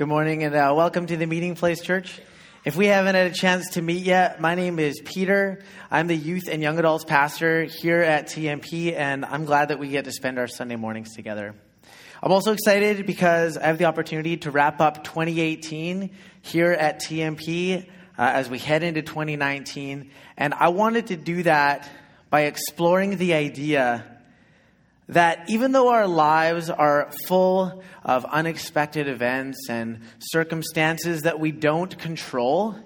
Good morning and uh, welcome to the Meeting Place Church. If we haven't had a chance to meet yet, my name is Peter. I'm the youth and young adults pastor here at TMP, and I'm glad that we get to spend our Sunday mornings together. I'm also excited because I have the opportunity to wrap up 2018 here at TMP uh, as we head into 2019. And I wanted to do that by exploring the idea that even though our lives are full of unexpected events and circumstances that we don't control,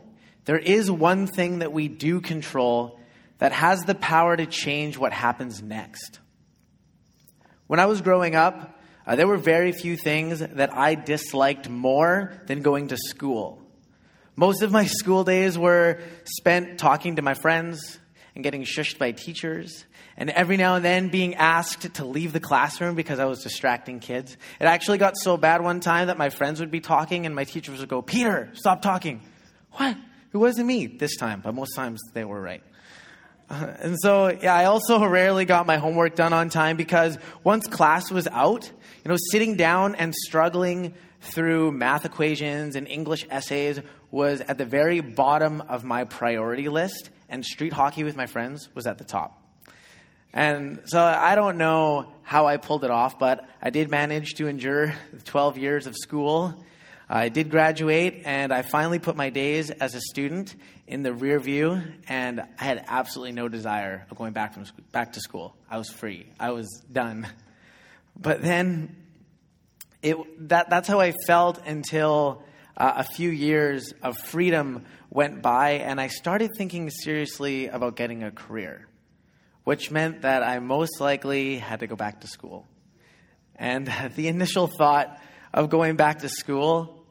there is one thing that we do control that has the power to change what happens next. When I was growing up, uh, there were very few things that I disliked more than going to school. Most of my school days were spent talking to my friends and getting shushed by teachers and every now and then being asked to leave the classroom because I was distracting kids. It actually got so bad one time that my friends would be talking and my teachers would go, Peter, stop talking. What? It wasn't me this time, but most times they were right. Uh, and so, yeah, I also rarely got my homework done on time because once class was out, you know, sitting down and struggling through math equations and English essays was at the very bottom of my priority list, and street hockey with my friends was at the top. And so I don't know how I pulled it off, but I did manage to endure 12 years of school. I did graduate, and I finally put my days as a student in the rear view, and I had absolutely no desire of going back from back to school. I was free. I was done. But then, it that that's how I felt until uh, a few years of freedom went by, and I started thinking seriously about getting a career which meant that I most likely had to go back to school. And the initial thought of going back to school,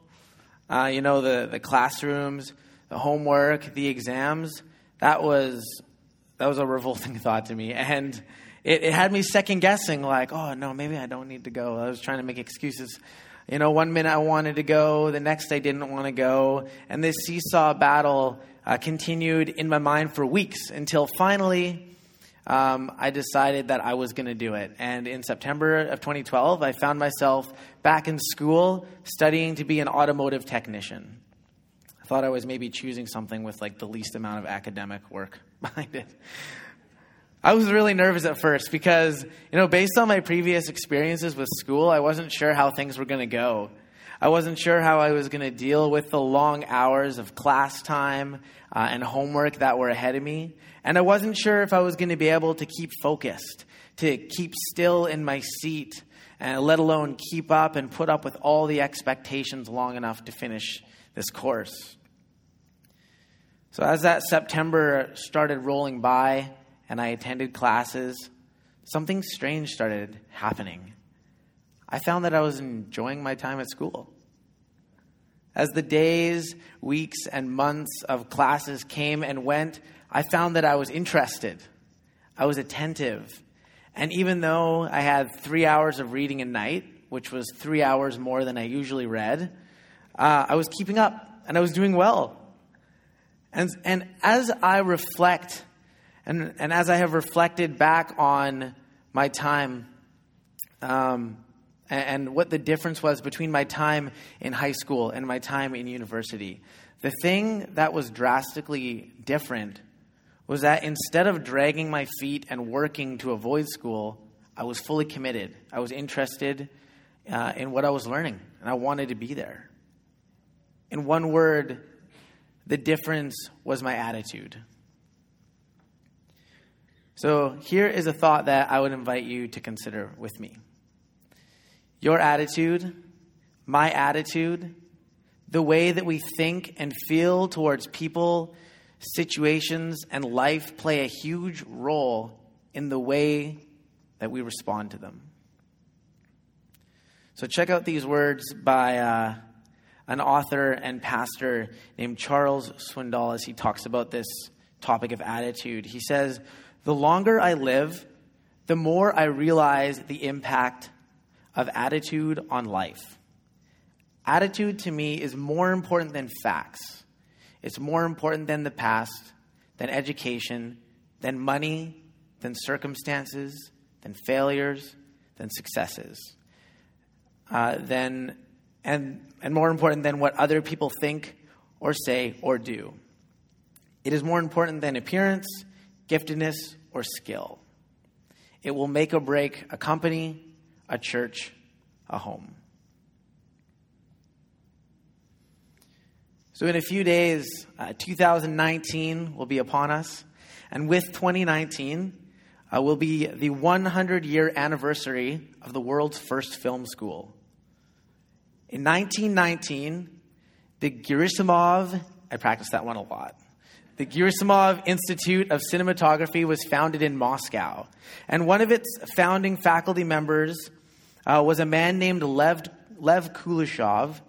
uh, you know, the, the classrooms, the homework, the exams, that was, that was a revolting thought to me. And it, it had me second guessing, like, oh, no, maybe I don't need to go. I was trying to make excuses. You know, one minute I wanted to go, the next I didn't want to go. And this seesaw battle uh, continued in my mind for weeks until finally um, I decided that I was going to do it. And in September of 2012, I found myself back in school studying to be an automotive technician. I thought I was maybe choosing something with like the least amount of academic work behind it. I was really nervous at first because, you know, based on my previous experiences with school, I wasn't sure how things were going to go. I wasn't sure how I was going to deal with the long hours of class time uh, and homework that were ahead of me. And I wasn't sure if I was going to be able to keep focused, to keep still in my seat, and let alone keep up and put up with all the expectations long enough to finish this course. So, as that September started rolling by and I attended classes, something strange started happening. I found that I was enjoying my time at school. As the days, weeks, and months of classes came and went, I found that I was interested. I was attentive. And even though I had three hours of reading a night, which was three hours more than I usually read, uh, I was keeping up and I was doing well. And, and as I reflect, and, and as I have reflected back on my time, um, and what the difference was between my time in high school and my time in university. The thing that was drastically different was that instead of dragging my feet and working to avoid school, I was fully committed. I was interested uh, in what I was learning, and I wanted to be there. In one word, the difference was my attitude. So, here is a thought that I would invite you to consider with me. Your attitude, my attitude, the way that we think and feel towards people, situations, and life play a huge role in the way that we respond to them. So, check out these words by uh, an author and pastor named Charles Swindoll as he talks about this topic of attitude. He says, The longer I live, the more I realize the impact of attitude on life. Attitude to me is more important than facts. It's more important than the past, than education, than money, than circumstances, than failures, than successes, uh, than and, and more important than what other people think or say or do. It is more important than appearance, giftedness, or skill. It will make or break a company, a church, a home. So, in a few days, uh, 2019 will be upon us. And with 2019 uh, will be the 100 year anniversary of the world's first film school. In 1919, the Gerasimov, I practiced that one a lot. The Gerasimov Institute of Cinematography was founded in Moscow. And one of its founding faculty members uh, was a man named Lev, Lev Kuleshov,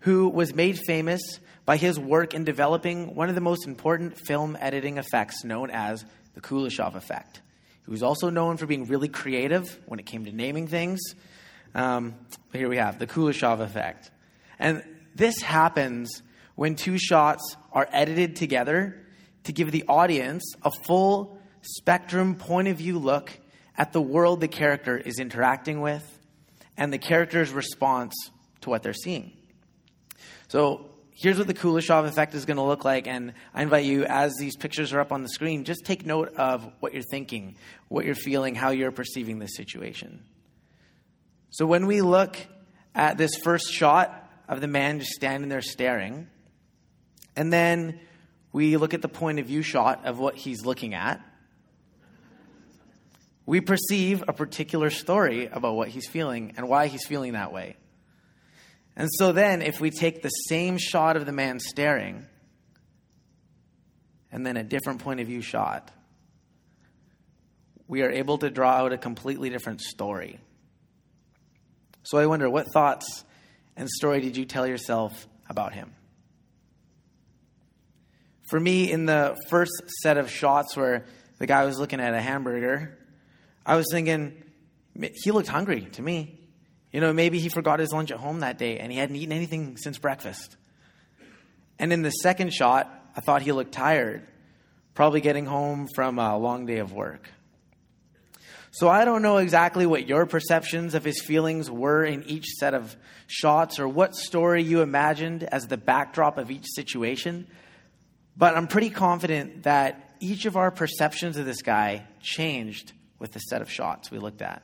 who was made famous by his work in developing one of the most important film editing effects known as the Kuleshov effect. He was also known for being really creative when it came to naming things. Um, but here we have the Kuleshov effect. And this happens when two shots are edited together to give the audience a full spectrum point of view look at the world the character is interacting with and the character's response to what they're seeing. So, here's what the Kuleshov effect is going to look like. And I invite you, as these pictures are up on the screen, just take note of what you're thinking, what you're feeling, how you're perceiving this situation. So when we look at this first shot of the man just standing there staring, and then we look at the point of view shot of what he's looking at, we perceive a particular story about what he's feeling and why he's feeling that way. And so then, if we take the same shot of the man staring and then a different point of view shot, we are able to draw out a completely different story. So I wonder, what thoughts and story did you tell yourself about him? For me, in the first set of shots where the guy was looking at a hamburger, I was thinking, he looked hungry to me. You know, maybe he forgot his lunch at home that day and he hadn't eaten anything since breakfast. And in the second shot, I thought he looked tired, probably getting home from a long day of work. So I don't know exactly what your perceptions of his feelings were in each set of shots or what story you imagined as the backdrop of each situation, but I'm pretty confident that each of our perceptions of this guy changed with the set of shots we looked at.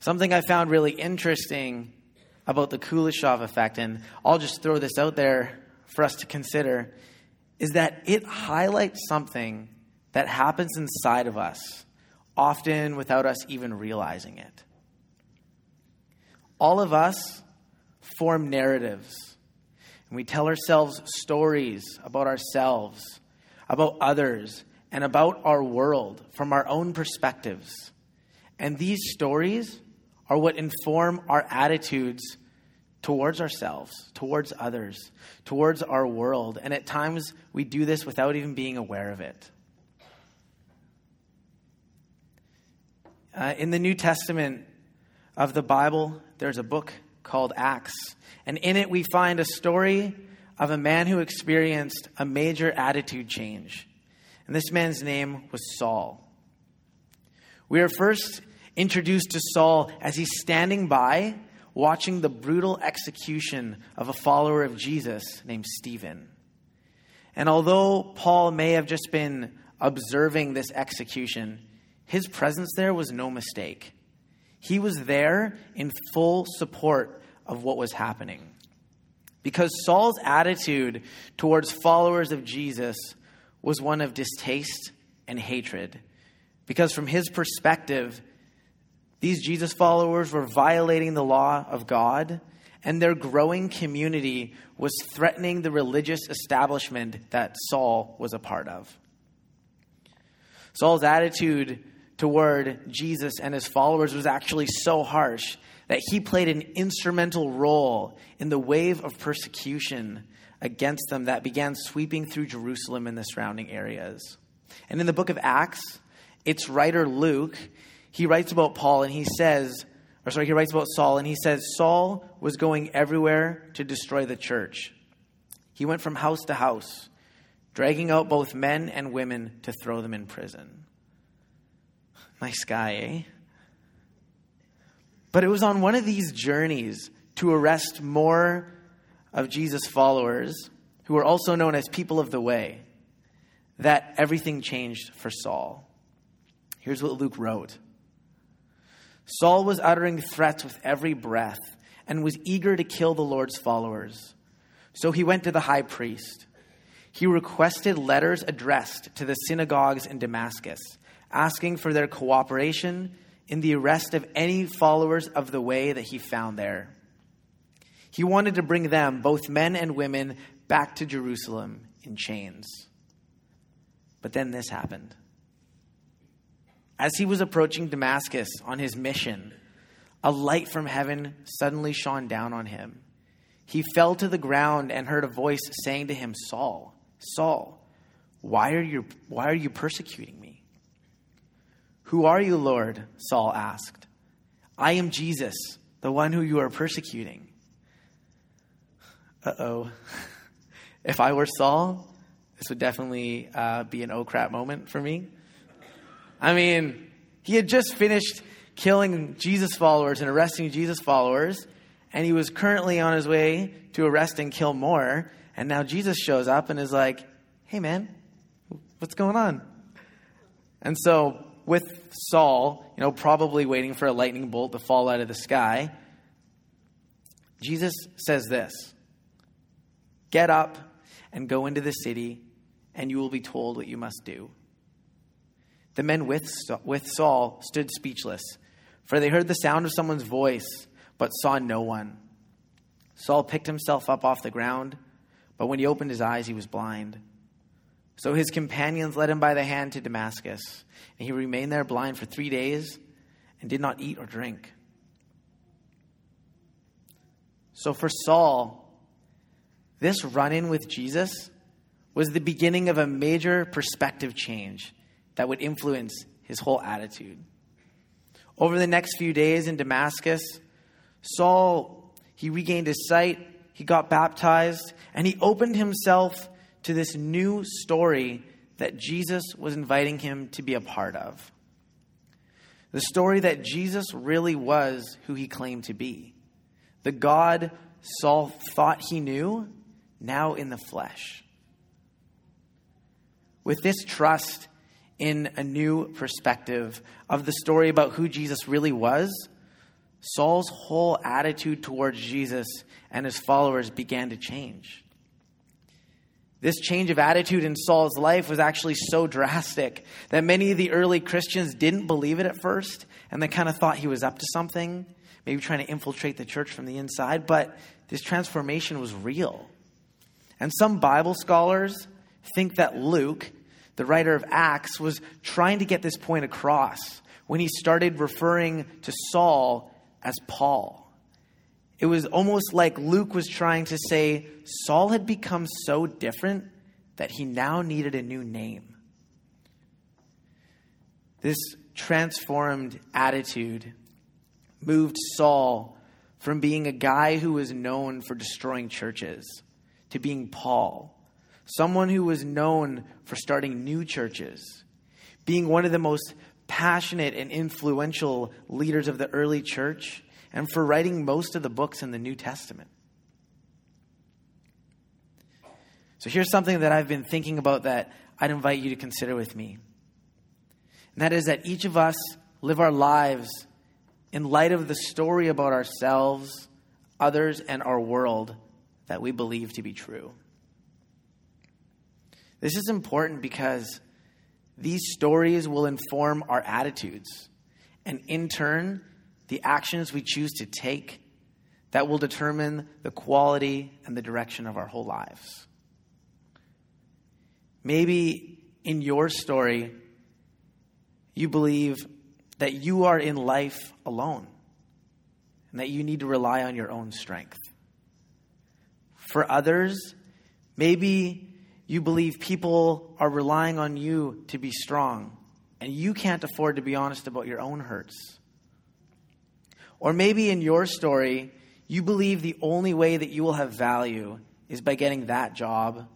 Something I found really interesting about the Kuleshov effect, and I'll just throw this out there for us to consider, is that it highlights something that happens inside of us, often without us even realizing it. All of us form narratives, and we tell ourselves stories about ourselves, about others, and about our world from our own perspectives. And these stories are what inform our attitudes towards ourselves, towards others, towards our world. And at times, we do this without even being aware of it. Uh, in the New Testament of the Bible, there's a book called Acts. And in it, we find a story of a man who experienced a major attitude change. And this man's name was Saul. We are first introduced to Saul as he's standing by watching the brutal execution of a follower of Jesus named Stephen. And although Paul may have just been observing this execution, his presence there was no mistake. He was there in full support of what was happening. Because Saul's attitude towards followers of Jesus was one of distaste and hatred. Because from his perspective, these Jesus followers were violating the law of God, and their growing community was threatening the religious establishment that Saul was a part of. Saul's attitude toward Jesus and his followers was actually so harsh that he played an instrumental role in the wave of persecution against them that began sweeping through Jerusalem and the surrounding areas. And in the book of Acts, its writer Luke he writes about Paul and he says, or sorry, he writes about Saul and he says, Saul was going everywhere to destroy the church. He went from house to house, dragging out both men and women to throw them in prison. Nice guy, eh? But it was on one of these journeys to arrest more of Jesus' followers, who were also known as people of the way, that everything changed for Saul. Here's what Luke wrote Saul was uttering threats with every breath and was eager to kill the Lord's followers. So he went to the high priest. He requested letters addressed to the synagogues in Damascus, asking for their cooperation in the arrest of any followers of the way that he found there. He wanted to bring them, both men and women, back to Jerusalem in chains. But then this happened. As he was approaching Damascus on his mission, a light from heaven suddenly shone down on him. He fell to the ground and heard a voice saying to him, Saul, Saul, why are you, why are you persecuting me? Who are you, Lord? Saul asked. I am Jesus, the one who you are persecuting. Uh oh. if I were Saul, this would definitely uh, be an oh crap moment for me. I mean, he had just finished killing Jesus followers and arresting Jesus followers, and he was currently on his way to arrest and kill more. And now Jesus shows up and is like, hey, man, what's going on? And so, with Saul, you know, probably waiting for a lightning bolt to fall out of the sky, Jesus says this Get up and go into the city, and you will be told what you must do. The men with, with Saul stood speechless, for they heard the sound of someone's voice, but saw no one. Saul picked himself up off the ground, but when he opened his eyes, he was blind. So his companions led him by the hand to Damascus, and he remained there blind for three days and did not eat or drink. So for Saul, this run in with Jesus was the beginning of a major perspective change that would influence his whole attitude. Over the next few days in Damascus, Saul, he regained his sight, he got baptized, and he opened himself to this new story that Jesus was inviting him to be a part of. The story that Jesus really was who he claimed to be. The God Saul thought he knew, now in the flesh. With this trust in a new perspective of the story about who Jesus really was, Saul's whole attitude towards Jesus and his followers began to change. This change of attitude in Saul's life was actually so drastic that many of the early Christians didn't believe it at first, and they kind of thought he was up to something, maybe trying to infiltrate the church from the inside, but this transformation was real. And some Bible scholars think that Luke the writer of Acts, was trying to get this point across when he started referring to Saul as Paul. It was almost like Luke was trying to say Saul had become so different that he now needed a new name. This transformed attitude moved Saul from being a guy who was known for destroying churches to being Paul, someone who was known for starting new churches, being one of the most passionate and influential leaders of the early church, and for writing most of the books in the New Testament. So here's something that I've been thinking about that I'd invite you to consider with me. And that is that each of us live our lives in light of the story about ourselves, others, and our world that we believe to be true. This is important because these stories will inform our attitudes, and in turn, the actions we choose to take that will determine the quality and the direction of our whole lives. Maybe in your story, you believe that you are in life alone and that you need to rely on your own strength. For others, maybe you believe people are relying on you to be strong, and you can't afford to be honest about your own hurts. Or maybe in your story, you believe the only way that you will have value is by getting that job,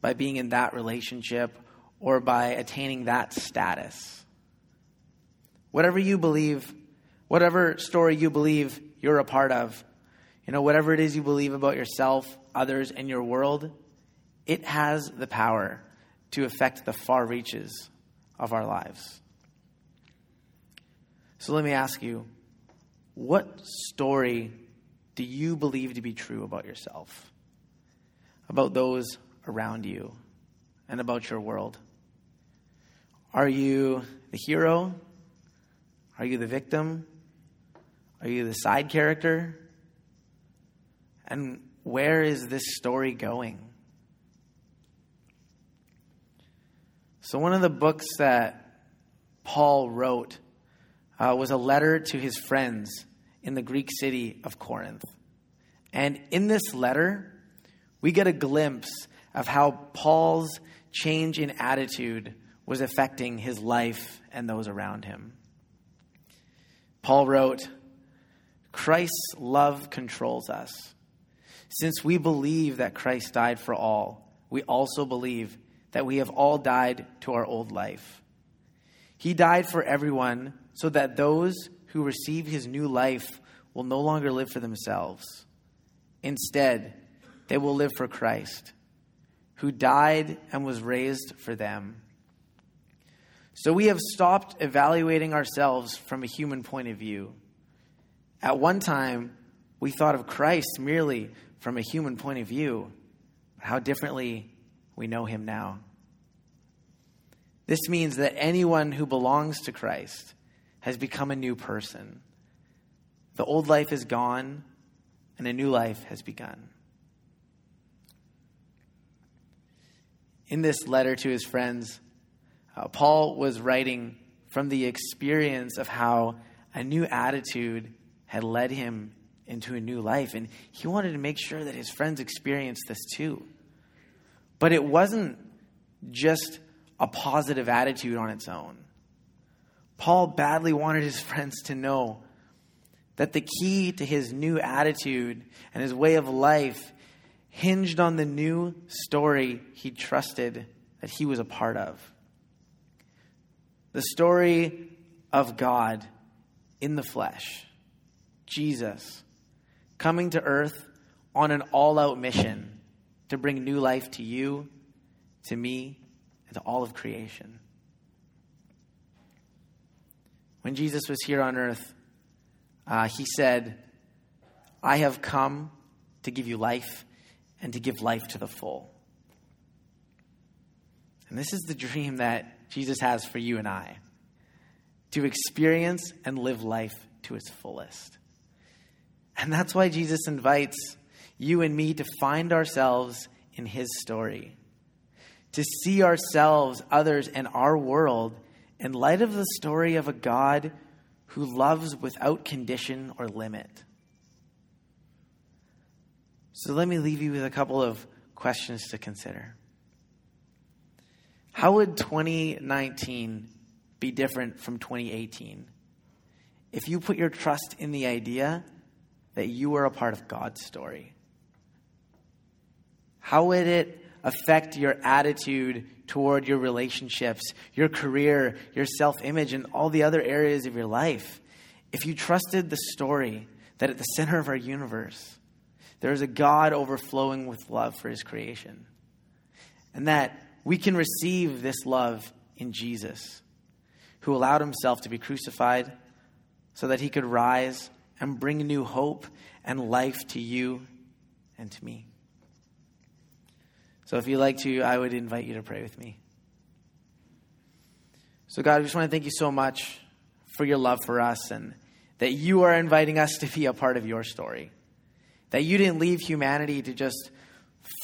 by being in that relationship, or by attaining that status. Whatever you believe, whatever story you believe you're a part of, you know, whatever it is you believe about yourself, others, and your world, it has the power to affect the far reaches of our lives. So let me ask you what story do you believe to be true about yourself, about those around you, and about your world? Are you the hero? Are you the victim? Are you the side character? And where is this story going? So, one of the books that Paul wrote uh, was a letter to his friends in the Greek city of Corinth. And in this letter, we get a glimpse of how Paul's change in attitude was affecting his life and those around him. Paul wrote, Christ's love controls us. Since we believe that Christ died for all, we also believe that we have all died to our old life. He died for everyone so that those who receive his new life will no longer live for themselves. Instead, they will live for Christ, who died and was raised for them. So we have stopped evaluating ourselves from a human point of view. At one time, we thought of Christ merely from a human point of view, how differently we know him now. This means that anyone who belongs to Christ has become a new person. The old life is gone, and a new life has begun. In this letter to his friends, uh, Paul was writing from the experience of how a new attitude had led him into a new life. And he wanted to make sure that his friends experienced this too. But it wasn't just a positive attitude on its own. Paul badly wanted his friends to know that the key to his new attitude and his way of life hinged on the new story he trusted that he was a part of. The story of God in the flesh, Jesus, coming to earth on an all out mission to bring new life to you, to me, and to all of creation. When Jesus was here on earth, uh, he said, I have come to give you life and to give life to the full. And this is the dream that Jesus has for you and I to experience and live life to its fullest. And that's why Jesus invites you and me to find ourselves in his story, to see ourselves, others, and our world in light of the story of a God who loves without condition or limit. So let me leave you with a couple of questions to consider. How would 2019 be different from 2018 if you put your trust in the idea that you are a part of God's story? How would it affect your attitude toward your relationships, your career, your self image, and all the other areas of your life. If you trusted the story that at the center of our universe, there is a God overflowing with love for his creation, and that we can receive this love in Jesus, who allowed himself to be crucified so that he could rise and bring new hope and life to you and to me. So if you'd like to, I would invite you to pray with me. So, God, we just want to thank you so much for your love for us and that you are inviting us to be a part of your story. That you didn't leave humanity to just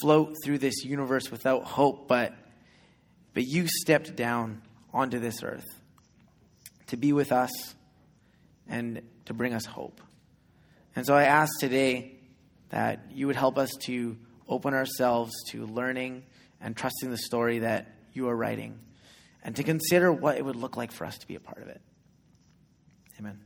float through this universe without hope, but, but you stepped down onto this earth to be with us and to bring us hope. And so I ask today that you would help us to open ourselves to learning and trusting the story that you are writing and to consider what it would look like for us to be a part of it. Amen.